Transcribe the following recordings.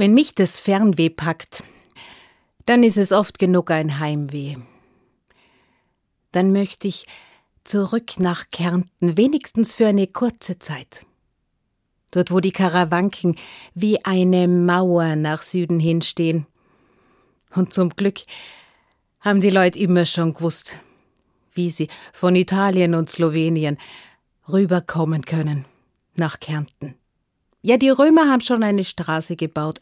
Wenn mich das Fernweh packt, dann ist es oft genug ein Heimweh. Dann möchte ich zurück nach Kärnten, wenigstens für eine kurze Zeit. Dort, wo die Karawanken wie eine Mauer nach Süden hinstehen. Und zum Glück haben die Leute immer schon gewusst, wie sie von Italien und Slowenien rüberkommen können nach Kärnten. Ja, die Römer haben schon eine Straße gebaut.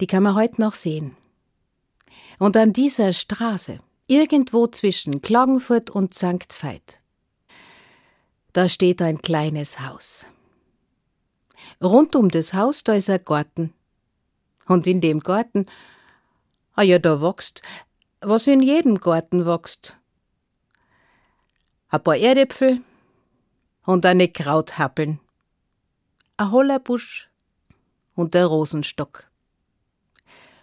Die kann man heute noch sehen. Und an dieser Straße, irgendwo zwischen Klagenfurt und St. Veit, da steht ein kleines Haus. Rund um das Haus, da ist ein Garten. Und in dem Garten, ah ja, da wächst, was in jedem Garten wächst. Ein paar Erdäpfel und eine Krauthappeln ein Hollerbusch und der Rosenstock.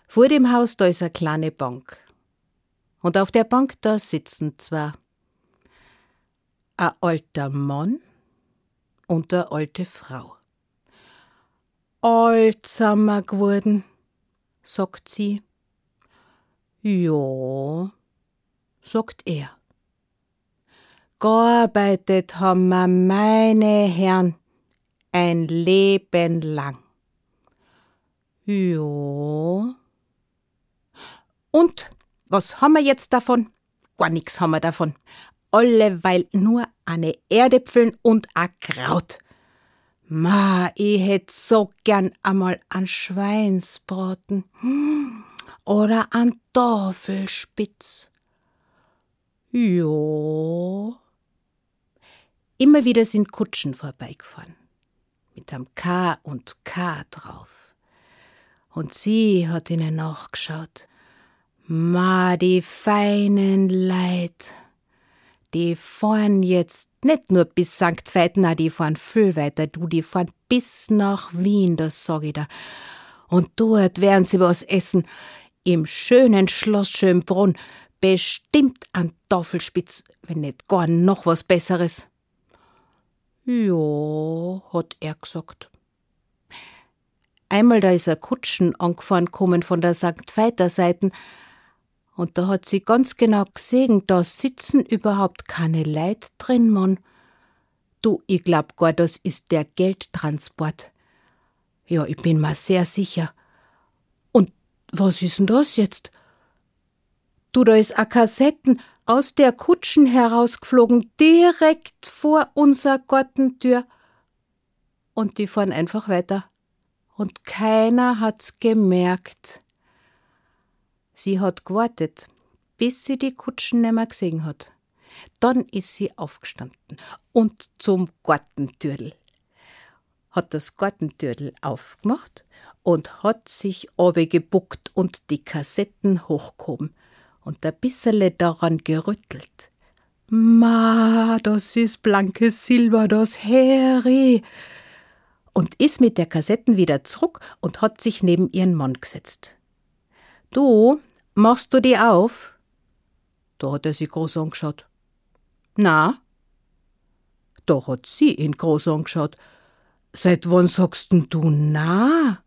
Vor dem Haus da ist eine kleine Bank. Und auf der Bank da sitzen zwar ein alter Mann und eine alte Frau. Alt sind wir geworden, sagt sie. Ja, sagt er. Gearbeitet haben wir, meine Herren, ein Leben lang. Ja. Und was haben wir jetzt davon? Gar nichts haben wir davon. Alleweil nur eine Erdäpfeln und a Kraut. Ma, ich hätt so gern einmal an Schweinsbraten hm, oder an Tafelspitz. Ja. Immer wieder sind Kutschen vorbeigefahren einem K und K drauf. Und sie hat ihnen nachgeschaut. Ma, die feinen Leid. Die fahren jetzt nicht nur bis St. Veit, na, die fahren viel weiter, du, die fahren bis nach Wien, das sag ich da. Und dort werden sie was essen. Im schönen Schloss Schönbrunn. Bestimmt an Tafelspitz, wenn nicht gar noch was Besseres. Ja, hat er gesagt. Einmal da ist ein Kutschen angefahren kommen von der St. Veiter Seiten und da hat sie ganz genau gesehen, da sitzen überhaupt keine Leid drin, Mann. Du, ich glaub gar, das ist der Geldtransport. Ja, ich bin mir sehr sicher. Und was ist denn das jetzt? Du, da ist a Kassetten aus der Kutschen herausgeflogen, direkt vor unser Gartentür. Und die fahren einfach weiter. Und keiner hat's gemerkt. Sie hat gewartet, bis sie die Kutschen nimmer gesehen hat. Dann ist sie aufgestanden und zum Gartentürl. Hat das Gartentürl aufgemacht und hat sich gebuckt und die Kassetten hochgehoben und ein bissele daran gerüttelt. Ma, das ist blankes Silber, das Heri. Und ist mit der Kassetten wieder zurück und hat sich neben ihren Mann gesetzt. Du, machst du die auf? Da hat er sie groß angeschaut. Na? Da hat sie ihn groß angeschaut. Seit wann sagst denn du na?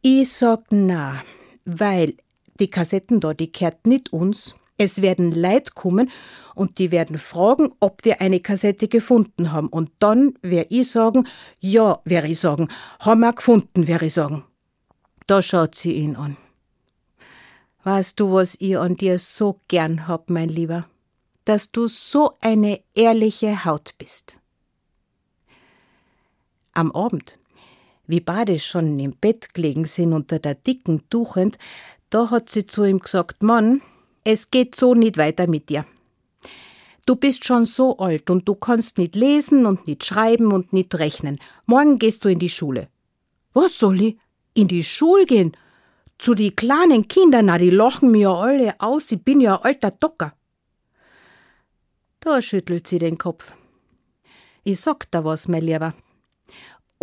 Ich sag na, weil die Kassetten da, die kehrt nicht uns. Es werden Leid kommen und die werden fragen, ob wir eine Kassette gefunden haben. Und dann werde ich sagen, ja, werde ich sagen, haben wir gefunden, werde ich sagen. Da schaut sie ihn an. Weißt du, was ich an dir so gern hab, mein Lieber? Dass du so eine ehrliche Haut bist. Am Abend, wie beide schon im Bett gelegen sind unter der dicken Tuchend, da hat sie zu ihm gesagt, Mann, es geht so nicht weiter mit dir. Du bist schon so alt und du kannst nicht lesen und nicht schreiben und nicht rechnen. Morgen gehst du in die Schule. Was soll ich? In die Schule gehen? Zu die kleinen Kindern, na, die lachen mir alle aus, ich bin ja ein alter Docker. Da schüttelt sie den Kopf. Ich sag da was, mein Lieber.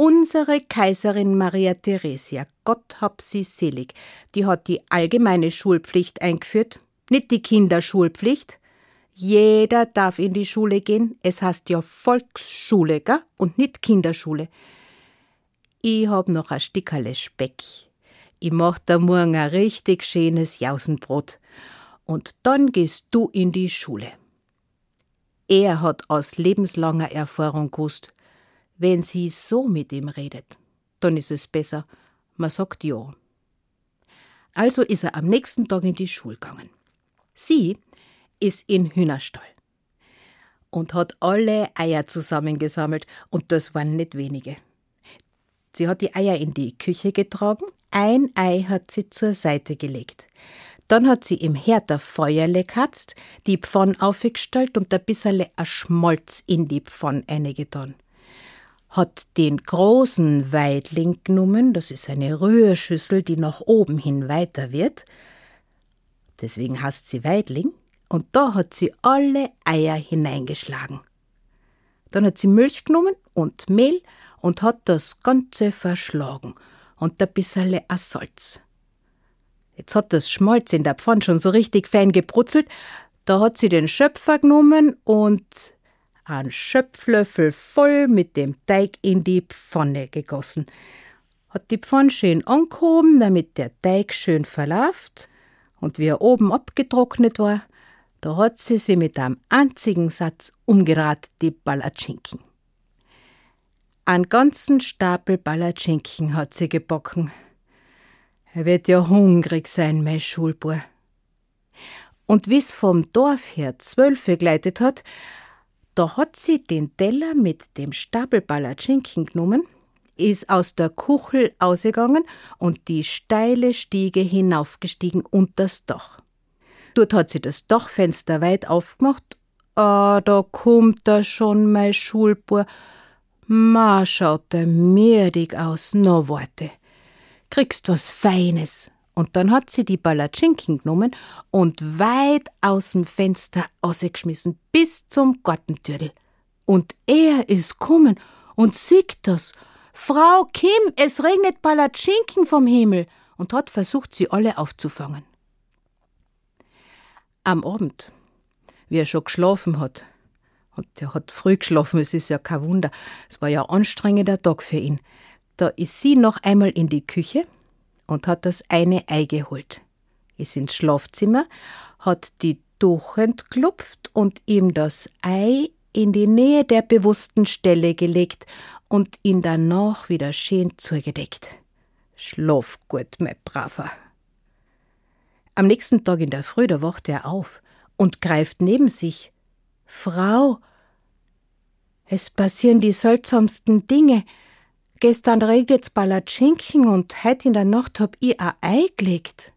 Unsere Kaiserin Maria Theresia, Gott hab sie selig, die hat die allgemeine Schulpflicht eingeführt, nicht die Kinderschulpflicht. Jeder darf in die Schule gehen, es heißt ja Volksschule, gell? und nicht Kinderschule. ich hab noch ein Stickerle Speck. Ich mach da morgen ein richtig schönes Jausenbrot. Und dann gehst du in die Schule. Er hat aus lebenslanger Erfahrung gewusst, wenn sie so mit ihm redet, dann ist es besser, man sagt ja. Also ist er am nächsten Tag in die Schule gegangen. Sie ist in Hühnerstall und hat alle Eier zusammengesammelt, und das waren nicht wenige. Sie hat die Eier in die Küche getragen, ein Ei hat sie zur Seite gelegt. Dann hat sie im Herd ein Feuerle gekatzt, die Pfann aufgestellt und ein bisserle a Schmolz in die Pfann eingetan. Hat den großen Weidling genommen, das ist eine Rührschüssel, die nach oben hin weiter wird, deswegen heißt sie Weidling, und da hat sie alle Eier hineingeschlagen. Dann hat sie Milch genommen und Mehl und hat das Ganze verschlagen. Und ein bisserle Salz. Jetzt hat das Schmalz in der Pfanne schon so richtig fein gebrutzelt, da hat sie den Schöpfer genommen und einen Schöpflöffel voll mit dem Teig in die Pfanne gegossen. Hat die Pfanne schön angehoben, damit der Teig schön verlauft, und wie er oben abgetrocknet war, da hat sie sie mit einem einzigen Satz umgerat, die Palatschinken. Einen ganzen Stapel Palatschinken hat sie gebacken. Er wird ja hungrig sein, mein Schulbur. Und wie's vom Dorf her zwölfe gleitet hat, da hat sie den Teller mit dem Stapel Palatschinken genommen, ist aus der Kuchel ausgegangen und die steile Stiege hinaufgestiegen unters Dach. Dort hat sie das Dachfenster weit aufgemacht. Ah, da kommt da schon mein Schulbur. Ma, schaut der mürdig aus, no Worte. Kriegst was Feines. Und dann hat sie die Palatschinken genommen und weit aus dem Fenster ausgeschmissen, bis zum Gartentürl. Und er ist kommen und sieht das. Frau Kim, es regnet Palatschinken vom Himmel und hat versucht, sie alle aufzufangen. Am Abend, wie er schon geschlafen hat, und er hat früh geschlafen, es ist ja kein Wunder, es war ja ein anstrengender Tag für ihn, da ist sie noch einmal in die Küche und hat das eine Ei geholt, ist ins Schlafzimmer, hat die Tuch klopft und ihm das Ei in die Nähe der bewussten Stelle gelegt und ihn danach wieder schön zugedeckt. Schlaf gut, mein Braver. Am nächsten Tag in der Früh, da wacht er auf und greift neben sich. Frau, es passieren die seltsamsten Dinge. Gestern regnet's Palatschinken und heut in der Nacht hab ich ein Ei gelegt.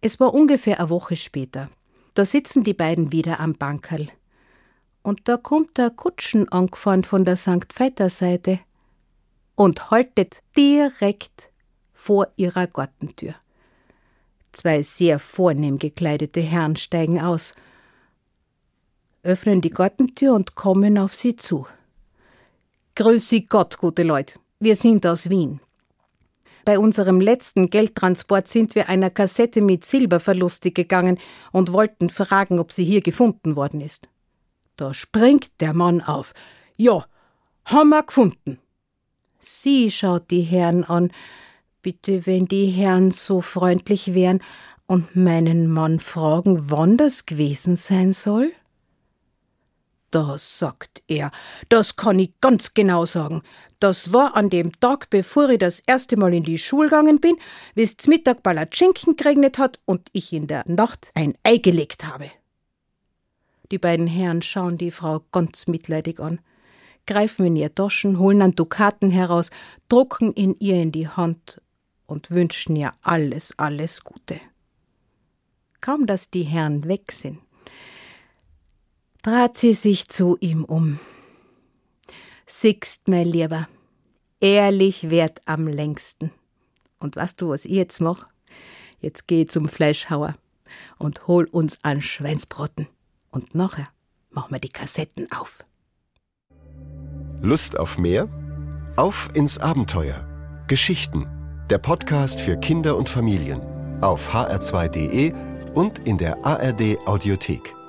Es war ungefähr eine Woche später. Da sitzen die beiden wieder am Bankerl. Und da kommt der Kutschen angefahren von der St. Veiter Seite und haltet direkt vor ihrer Gartentür. Zwei sehr vornehm gekleidete Herren steigen aus, öffnen die Gartentür und kommen auf sie zu. Grüß Sie Gott, gute Leute, wir sind aus Wien. Bei unserem letzten Geldtransport sind wir einer Kassette mit Silber verlustig gegangen und wollten fragen, ob sie hier gefunden worden ist. Da springt der Mann auf. Ja, haben wir gefunden. Sie schaut die Herren an, Bitte, wenn die Herren so freundlich wären und meinen Mann fragen, wann das gewesen sein soll? Da sagt er, das kann ich ganz genau sagen. Das war an dem Tag, bevor ich das erste Mal in die Schule gegangen bin, wie's Mittag Palatschinken geregnet hat und ich in der Nacht ein Ei gelegt habe. Die beiden Herren schauen die Frau ganz mitleidig an, greifen in ihr Taschen, holen einen Dukaten heraus, drucken ihn ihr in die Hand und wünschen ihr alles, alles Gute. Kaum dass die Herren weg sind, trat sie sich zu ihm um. Sixt, mein Lieber, ehrlich wert am längsten. Und weißt du, was ich jetzt mach? Jetzt geh zum Fleischhauer und hol uns an Schweinsbrotten. Und nachher machen wir die Kassetten auf. Lust auf mehr? Auf ins Abenteuer. Geschichten der Podcast für Kinder und Familien auf hr2.de und in der ARD Audiothek.